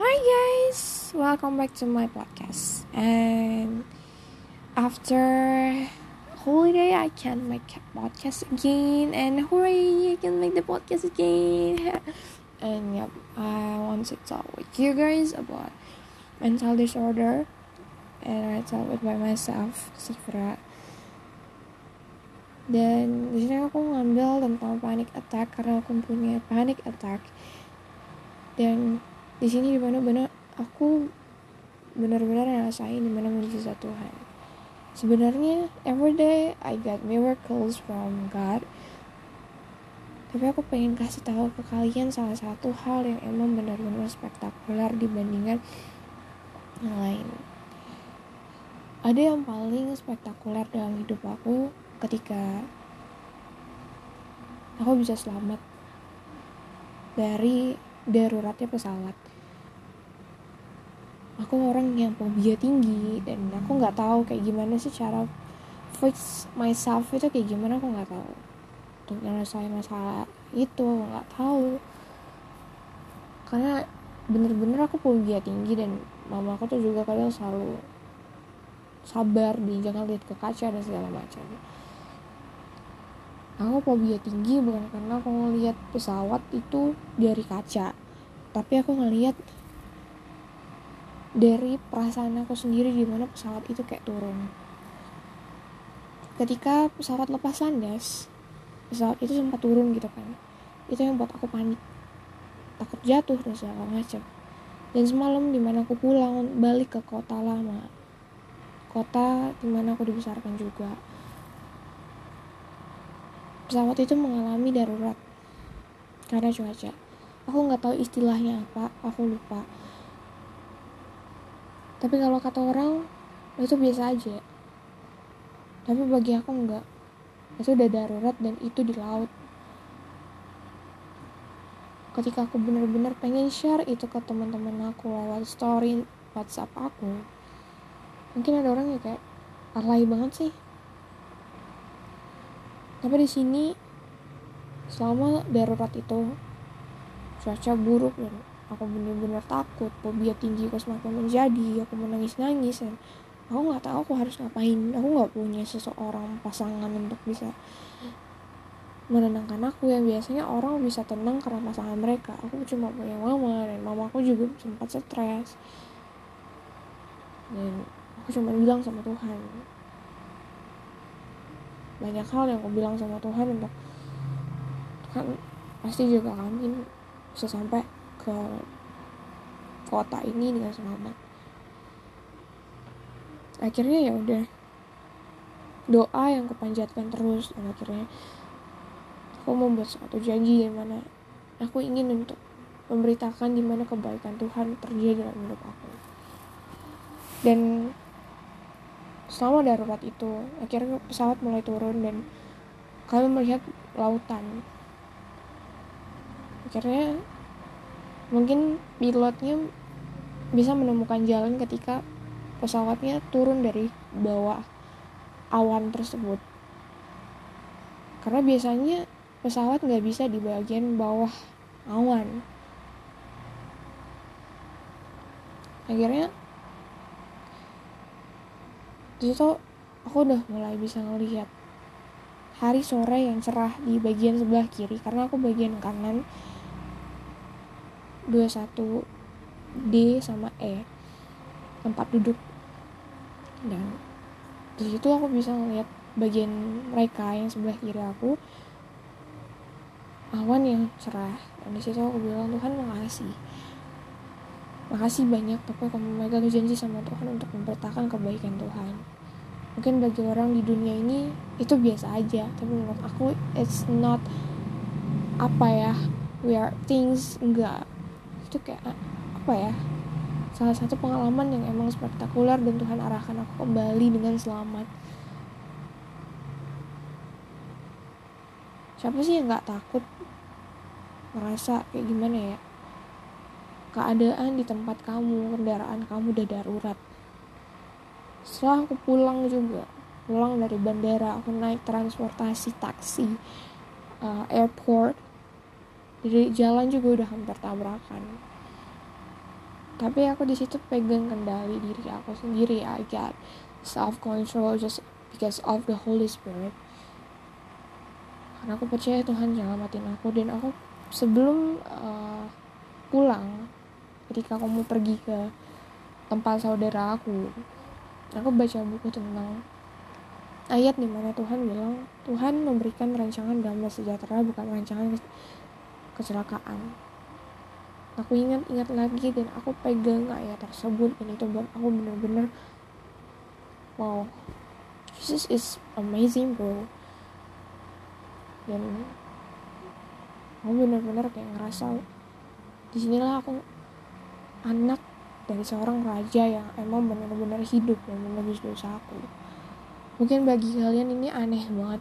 Hi guys, welcome back to my podcast. And after holiday, I can make a podcast again, and hooray, I can make the podcast again. and yep, I want to talk with you guys about mental disorder, and I talk it by myself, Sifra. Dan di sini aku ngambil tentang panic attack karena aku punya panic attack. Dan di sini di mana benar aku benar-benar ngerasain di mana mujizat Tuhan sebenarnya everyday I got miracles from God. Tapi aku pengen kasih tahu ke kalian salah satu hal yang emang benar-benar spektakuler dibandingkan yang lain. Ada yang paling spektakuler dalam hidup aku ketika aku bisa selamat dari daruratnya pesawat aku orang yang fobia tinggi dan aku nggak tahu kayak gimana sih cara fix myself itu kayak gimana aku nggak tahu. Untuk nyelesain masalah itu nggak tahu. Karena bener-bener aku fobia tinggi dan mama aku tuh juga kadang selalu sabar di jangan lihat ke kaca dan segala macam. Aku fobia tinggi bukan karena aku ngelihat pesawat itu dari kaca tapi aku ngelihat dari perasaan aku sendiri di mana pesawat itu kayak turun. Ketika pesawat lepas landas, pesawat itu sempat turun gitu kan. Itu yang buat aku panik. Takut jatuh dan segala macam. Dan semalam di mana aku pulang balik ke kota lama. Kota di mana aku dibesarkan juga. Pesawat itu mengalami darurat karena cuaca. Aku nggak tahu istilahnya apa, aku lupa tapi kalau kata orang itu biasa aja. Tapi bagi aku enggak. Itu udah darurat dan itu di laut. Ketika aku bener-bener pengen share itu ke teman-teman aku lewat story WhatsApp aku mungkin ada orang yang kayak alay banget sih. Tapi di sini selama darurat itu cuaca buruk dan aku bener-bener takut fobia tinggi aku semakin menjadi. Aku menangis nangis dan aku nggak tahu aku harus ngapain. Aku nggak punya seseorang pasangan untuk bisa menenangkan aku. Yang biasanya orang bisa tenang karena pasangan mereka. Aku cuma punya mama dan mama aku juga sempat stres. Dan aku cuma bilang sama Tuhan. Banyak hal yang aku bilang sama Tuhan untuk Tuhan pasti juga kami bisa sampai ke kota ini dengan selamat akhirnya ya udah doa yang kupanjatkan terus dan akhirnya aku membuat suatu janji yang mana aku ingin untuk memberitakan di mana kebaikan Tuhan terjadi dalam hidup aku. Dan selama darurat itu akhirnya pesawat mulai turun dan kami melihat lautan. Akhirnya mungkin pilotnya bisa menemukan jalan ketika pesawatnya turun dari bawah awan tersebut. Karena biasanya pesawat nggak bisa di bagian bawah awan. Akhirnya di situ aku udah mulai bisa ngelihat hari sore yang cerah di bagian sebelah kiri karena aku bagian kanan 21 D sama E. Tempat duduk. Dan di situ aku bisa ngeliat bagian mereka yang sebelah kiri aku. Awan yang cerah. Dan di situ aku bilang Tuhan makasih. Makasih banyak tapi aku memegang janji sama Tuhan untuk memberitakan kebaikan Tuhan. Mungkin bagi orang di dunia ini itu biasa aja. Tapi menurut aku it's not apa ya. We are things enggak itu kayak apa ya salah satu pengalaman yang emang spektakuler dan Tuhan arahkan aku kembali dengan selamat. Siapa sih yang nggak takut merasa kayak gimana ya? Keadaan di tempat kamu kendaraan kamu udah darurat. Setelah aku pulang juga pulang dari bandara aku naik transportasi taksi uh, airport dari jalan juga udah hampir tabrakan. Tapi aku di situ pegang kendali diri aku sendiri I self control just because of the Holy Spirit. Karena aku percaya Tuhan nyelamatin aku dan aku sebelum uh, pulang ketika aku mau pergi ke tempat saudara aku aku baca buku tentang ayat di mana Tuhan bilang Tuhan memberikan rancangan damai sejahtera bukan rancangan kecelakaan. Aku ingat-ingat lagi dan aku pegang ayat tersebut dan itu buat aku bener-bener wow Jesus is amazing bro. Dan aku bener-bener kayak ngerasa di sinilah aku anak dari seorang raja yang emang bener-bener hidup dan menebus dosa aku. Mungkin bagi kalian ini aneh banget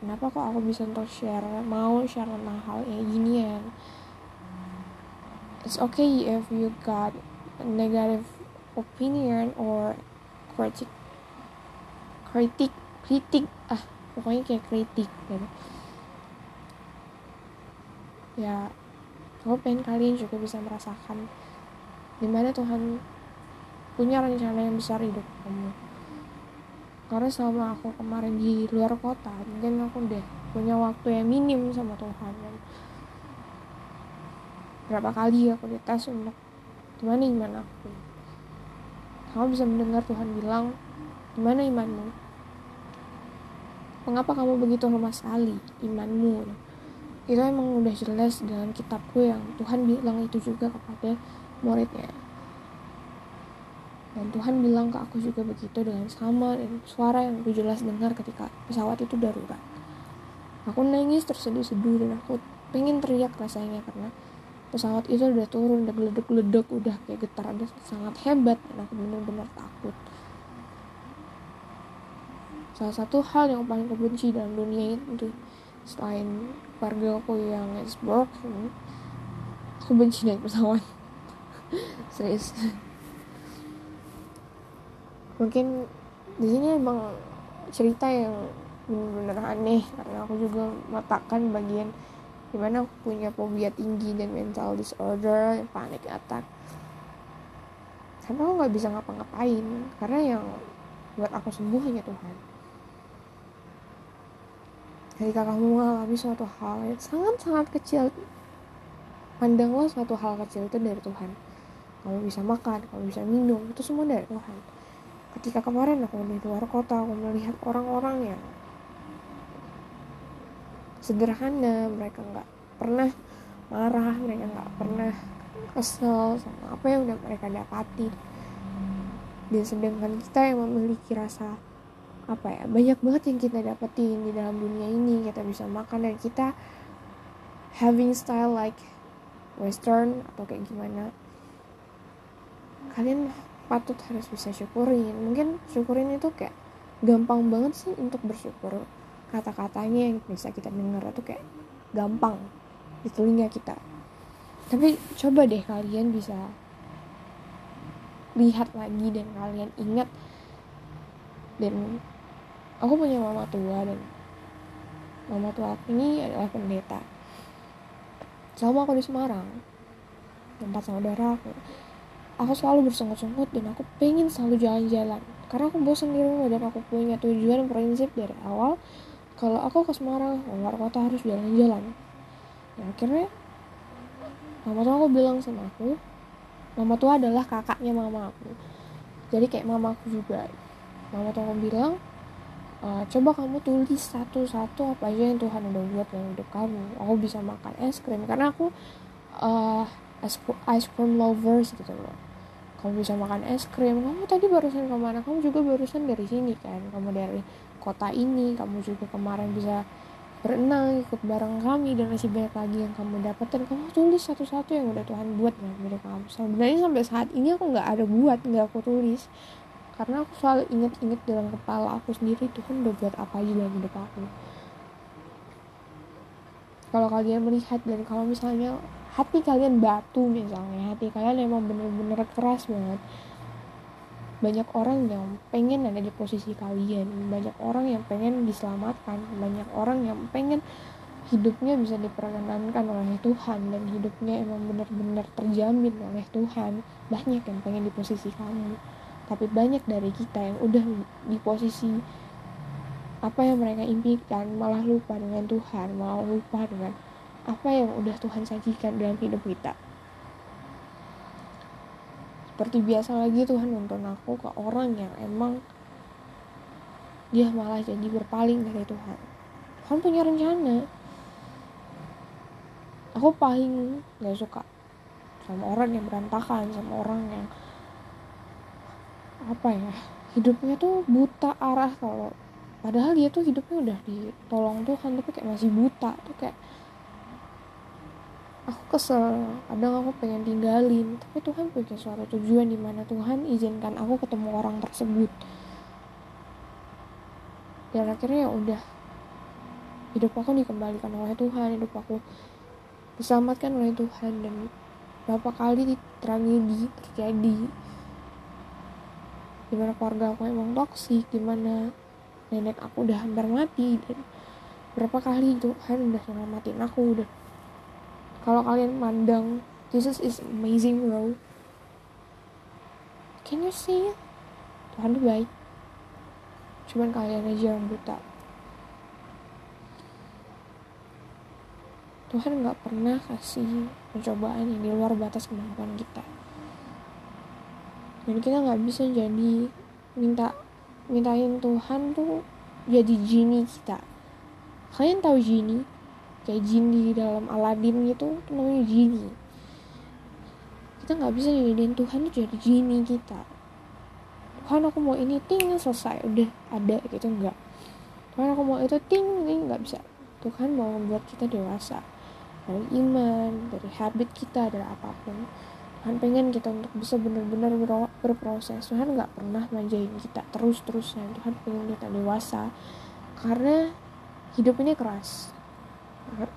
kenapa kok aku bisa untuk share? Mau share tentang hal kayak gini ya? It's okay if you got negative opinion or critic kritik kritik ah pokoknya kayak kritik gitu. Ya aku pengen kalian juga bisa merasakan di mana Tuhan punya rencana yang besar hidup kamu karena selama aku kemarin di luar kota mungkin aku udah punya waktu yang minim sama Tuhan. Berapa kali aku dites untuk gimana iman aku kamu bisa mendengar Tuhan bilang gimana imanmu? Mengapa kamu begitu lemah sekali imanmu? Itu emang udah jelas dalam kitabku yang Tuhan bilang itu juga kepada muridnya dan Tuhan bilang ke aku juga begitu dengan sama dan suara yang aku jelas dengar ketika pesawat itu darurat. Aku nangis terseduh-seduh dan aku pengen teriak rasanya karena pesawat itu udah turun udah geledek-geledek udah kayak getar ada sangat hebat dan aku benar-benar takut. Salah satu hal yang paling aku benci dalam dunia itu selain keluarga aku yang broken aku benci naik pesawat. Serius mungkin di sini emang cerita yang benar-benar aneh karena aku juga meletakkan bagian di mana aku punya fobia tinggi dan mental disorder panic attack. Tapi aku nggak bisa ngapa-ngapain karena yang buat aku sembuh hanya Tuhan. Ketika kamu mengalami suatu hal yang sangat-sangat kecil pandanglah suatu hal kecil itu dari Tuhan. Kamu bisa makan kamu bisa minum itu semua dari Tuhan ketika kemarin aku di luar kota aku melihat orang-orang yang sederhana mereka nggak pernah marah mereka nggak pernah kesel sama apa yang udah mereka dapati. Dan sedangkan kita yang memiliki rasa apa ya banyak banget yang kita dapetin di dalam dunia ini. Kita bisa makan dan kita having style like western atau kayak gimana. Kalian patut harus bisa syukurin. Mungkin syukurin itu kayak gampang banget sih untuk bersyukur. Kata-katanya yang bisa kita dengar itu kayak gampang di telinga kita. Tapi coba deh kalian bisa lihat lagi dan kalian ingat. Dan aku punya mama tua dan mama tua aku ini adalah pendeta. Selama aku di Semarang. Tempat saudara aku aku selalu bersungut-sungut dan aku pengen selalu jalan-jalan. Karena aku bosan di rumah dan aku punya tujuan prinsip dari awal kalau aku ke Semarang keluar kota harus jalan-jalan. Ya akhirnya mama tua aku bilang sama aku mama tua adalah kakaknya mama aku. Jadi kayak mama aku juga. Mama tua aku bilang e, coba kamu tulis satu-satu apa aja yang Tuhan udah buat dalam hidup kamu. Aku bisa makan es krim. Karena aku uh, ice cream lovers gitu loh. Kamu bisa makan es krim kamu tadi barusan ke mana? Kamu juga barusan dari sini kan? Kamu dari kota ini kamu juga kemarin bisa berenang ikut bareng kami dan masih banyak lagi yang kamu dapat. Dan kamu tulis satu-satu yang udah Tuhan buat dalam hidup kamu. Sebenarnya sampai saat ini aku nggak ada buat nggak aku tulis. Karena aku selalu inget-inget dalam kepala aku sendiri Tuhan udah buat apa aja dalam hidup aku. Kalau kalian melihat dan kalau misalnya hati kalian batu misalnya hati kalian emang bener-bener keras banget. Banyak orang yang pengen ada di posisi kalian banyak orang yang pengen diselamatkan banyak orang yang pengen hidupnya bisa diperkenankan oleh Tuhan dan hidupnya emang benar-benar terjamin oleh Tuhan. Banyak yang pengen di posisi kamu tapi banyak dari kita yang udah di posisi apa yang mereka impikan malah lupa dengan Tuhan malah lupa dengan apa yang udah Tuhan sajikan dalam hidup kita? Seperti biasa lagi Tuhan nonton aku ke orang yang emang dia malah jadi berpaling dari Tuhan. Tuhan punya rencana. Aku paling gak suka sama orang yang berantakan sama orang yang apa ya hidupnya tuh buta arah kalau padahal dia tuh hidupnya udah ditolong Tuhan tapi kayak masih buta tuh kayak aku kesel. Kadang aku pengen tinggalin. Tapi Tuhan punya suatu tujuan di mana Tuhan izinkan aku ketemu orang tersebut. Dan akhirnya ya udah. Hidup aku dikembalikan oleh Tuhan. Hidup aku diselamatkan oleh Tuhan. Dan berapa kali tragedi terjadi. Di mana keluarga aku emang toksik. Di mana nenek aku udah hampir mati. Dan berapa kali Tuhan udah nyelamatin aku. Udah kalau kalian mandang Jesus is amazing bro. Can you see? It? Tuhan tuh baik. Cuman kalian aja yang buta. Tuhan nggak pernah kasih pencobaan yang di luar batas kemampuan kita. Dan kita nggak bisa jadi minta mintain Tuhan tuh jadi genie kita. Kalian tahu genie kayak genie di dalam Aladin gitu itu namanya genie. Kita nggak bisa jadiin Tuhan tuh jadi genie kita. Tuhan aku mau ini ting selesai. Udah ada gitu enggak Tuhan aku mau itu ting ting nggak bisa. Tuhan mau membuat kita dewasa. Dari iman dari habit kita dari apa pun. Tuhan pengen kita untuk bisa benar-benar berproses. Tuhan nggak pernah manjain kita terus-terusnya. Tuhan pengen kita dewasa. Karena hidup ini keras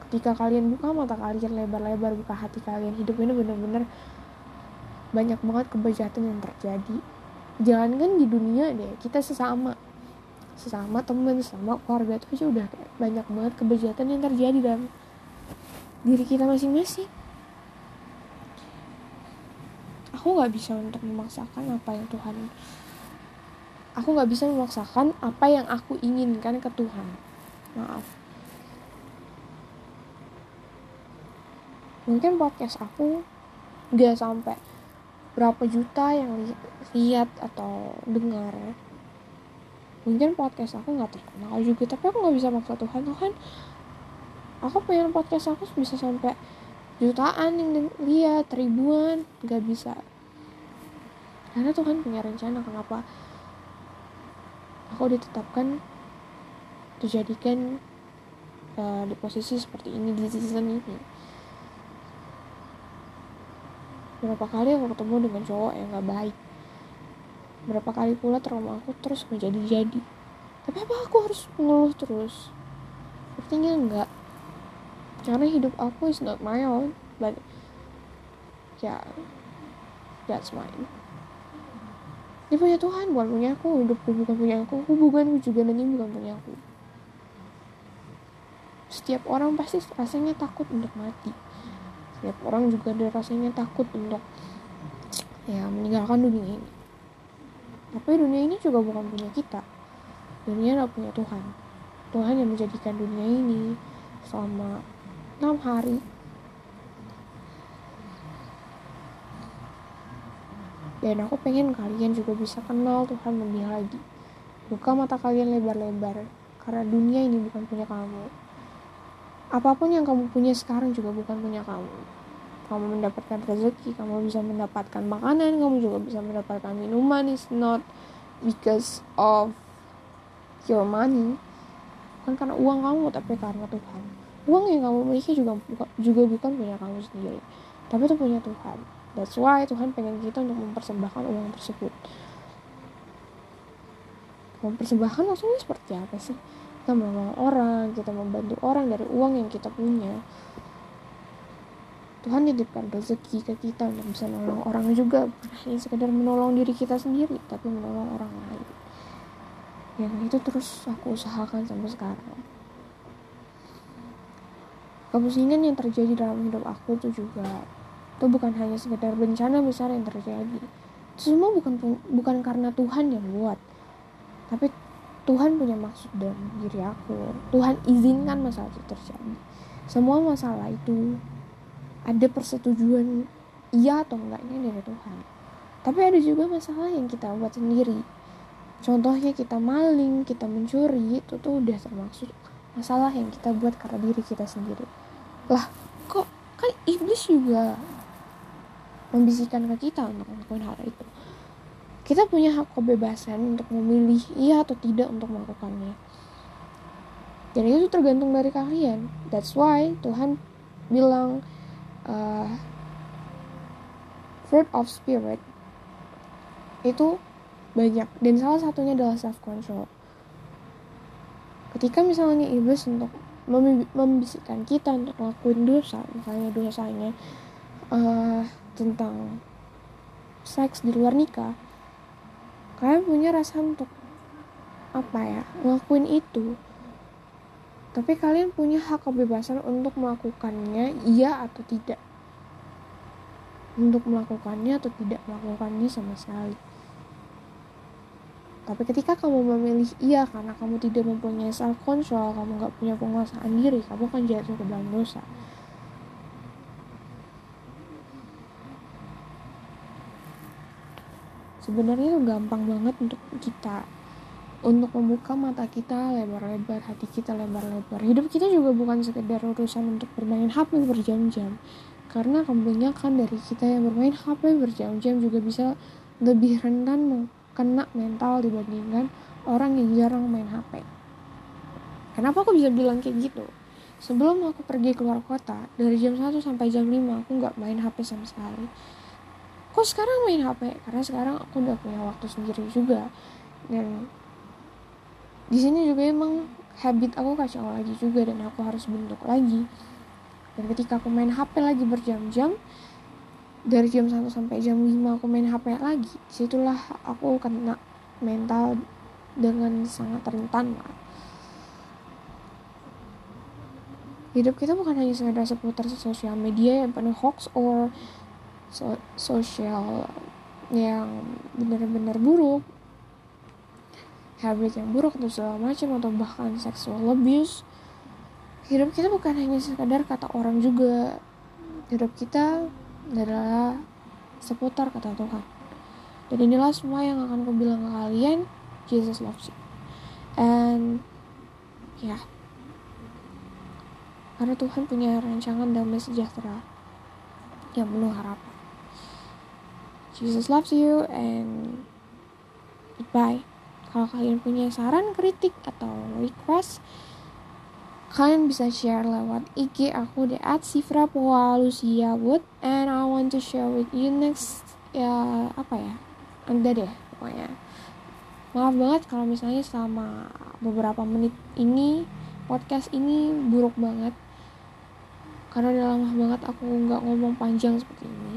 ketika kalian buka mata kalian lebar-lebar buka hati kalian hidup ini benar-benar banyak banget kebejatan yang terjadi. Jangan kan di dunia deh kita sesama. Sesama temen sesama keluarga itu aja udah banyak banget kebejatan yang terjadi dalam diri kita masing-masing. Aku nggak bisa untuk memaksakan apa yang Tuhan aku nggak bisa memaksakan apa yang aku inginkan ke Tuhan. Maaf mungkin podcast aku nggak sampai berapa juta yang li lihat atau dengar. Mungkin podcast aku nggak terkenal juga tapi aku nggak bisa maksa Tuhan. Tuhan aku pengen podcast aku bisa sampai jutaan yang lihat ribuan gak bisa. Karena Tuhan punya rencana kenapa aku ditetapkan dijadikan uh, di posisi seperti ini di season ini berapa kali aku ketemu dengan cowok yang gak baik? Berapa kali pula trauma aku terus menjadi-jadi? Tapi apa aku harus mengeluh terus? Sepertinya enggak karena hidup aku is not my own but yeah that's mine. Ini punya Tuhan bukan punya aku. Hidupku bukan punya aku. Hubunganku juga nanti bukan punya aku. Setiap orang pasti rasanya takut untuk mati setiap orang juga ada rasanya takut untuk ya meninggalkan dunia ini. Tapi dunia ini juga bukan punya kita. Dunia adalah punya Tuhan. Tuhan yang menjadikan dunia ini selama enam hari. Dan aku pengen kalian juga bisa kenal Tuhan lebih lagi. Buka mata kalian lebar-lebar. Karena dunia ini bukan punya kamu apa pun yang kamu punya sekarang juga bukan punya kamu. Kamu mendapatkan rezeki kamu bisa mendapatkan makanan kamu juga bisa mendapatkan minuman. Is not because of your money. Bukan karena uang kamu tapi karena Tuhan. Uang yang kamu miliki juga juga bukan punya kamu sendiri tapi itu punya Tuhan. That's why Tuhan pengen kita untuk mempersembahkan uang tersebut. Mempersembahkan maksudnya seperti apa sih kita menolong orang kita membantu orang dari uang yang kita punya. Tuhan titipkan rezeki ke kita untuk bisa menolong orang juga. Bukan hanya sekedar menolong diri kita sendiri tapi menolong orang lain. Yang itu terus aku usahakan sampai sekarang. Kepusingan yang terjadi dalam hidup aku itu juga itu bukan hanya sekedar bencana besar yang terjadi. Itu semua bukan bukan karena Tuhan yang buat tapi Tuhan punya maksud dalam diri aku. Tuhan izinkan masalah itu terjadi. Semua masalah itu ada persetujuan iya atau enggaknya dari Tuhan. Tapi ada juga masalah yang kita buat sendiri. Contohnya kita maling kita mencuri itu tuh udah termasuk masalah yang kita buat karena diri kita sendiri. Lah kok kan iblis juga membisikkan ke kita untuk melakukan hal itu kita punya hak kebebasan untuk memilih iya atau tidak untuk melakukannya. Dan itu tergantung dari kalian. That's why Tuhan bilang uh, fruit of spirit itu banyak. Dan salah satunya adalah self control ketika misalnya iblis untuk membisikkan kita untuk melakukan dosa misalnya dosanya uh, tentang seks di luar nikah kalian punya rasa untuk apa ya? Ngelakuin itu. Tapi kalian punya hak kebebasan untuk melakukannya iya atau tidak. Untuk melakukannya atau tidak melakukannya sama sekali. Tapi ketika kamu memilih iya karena kamu tidak mempunyai self control, kamu nggak punya penguasaan diri, kamu akan jatuh ke dalam dosa. Sebenarnya itu gampang banget untuk kita untuk membuka mata kita lebar-lebar, hati kita lebar-lebar. Hidup kita juga bukan sekedar urusan untuk bermain HP berjam-jam. Karena kebanyakan dari kita yang bermain HP berjam-jam juga bisa lebih rentan kena mental dibandingkan orang yang jarang main HP. Kenapa aku bisa bilang kayak gitu? Sebelum aku pergi keluar kota, dari jam 1 sampai jam 5 aku nggak main HP sama sekali. Kok sekarang main HP? Karena sekarang aku udah punya waktu sendiri juga. Dan di sini juga emang habit aku kacau lagi juga dan aku harus bentuk lagi. Dan ketika aku main HP lagi berjam-jam, dari jam 1 sampai jam 5 aku main HP lagi situlah aku kena mental dengan sangat rentan lah hidup kita bukan hanya sekedar seputar sosial media yang penuh hoax or so sosial yang benar-benar buruk habit yang buruk atau segala macam atau bahkan sexual abuse hidup kita bukan hanya sekadar kata orang juga hidup kita adalah seputar kata Tuhan. Dan inilah semua yang akan aku bilang ke kalian, Jesus loves you. And ya, yeah, karena Tuhan punya rancangan damai sejahtera yang penuh harapan. Jesus loves you and goodbye. Kalau kalian punya saran, kritik, atau request, kalian bisa share lewat IG aku di @sifrapoalusiawood and I want to share with you next ya apa ya anda deh pokoknya. Maaf banget kalau misalnya selama beberapa menit ini podcast ini buruk banget. Karena udah lama banget aku nggak ngomong panjang seperti ini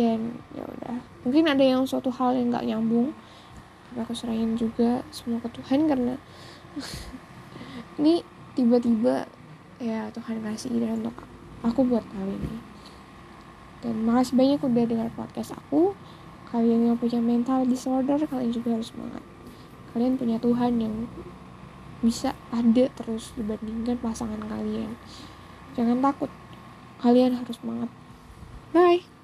dan ya udah. Mungkin ada yang suatu hal yang nggak nyambung. Tapi aku serahin juga semua ke Tuhan karena ini tiba-tiba ya Tuhan kasih ide untuk aku buat kali ini. Dan makasih banyak udah dengar podcast aku. Kalian yang punya mental disorder kalian juga harus semangat. Kalian punya Tuhan yang bisa ada terus dibandingkan pasangan kalian. Jangan takut. Kalian harus semangat. Bye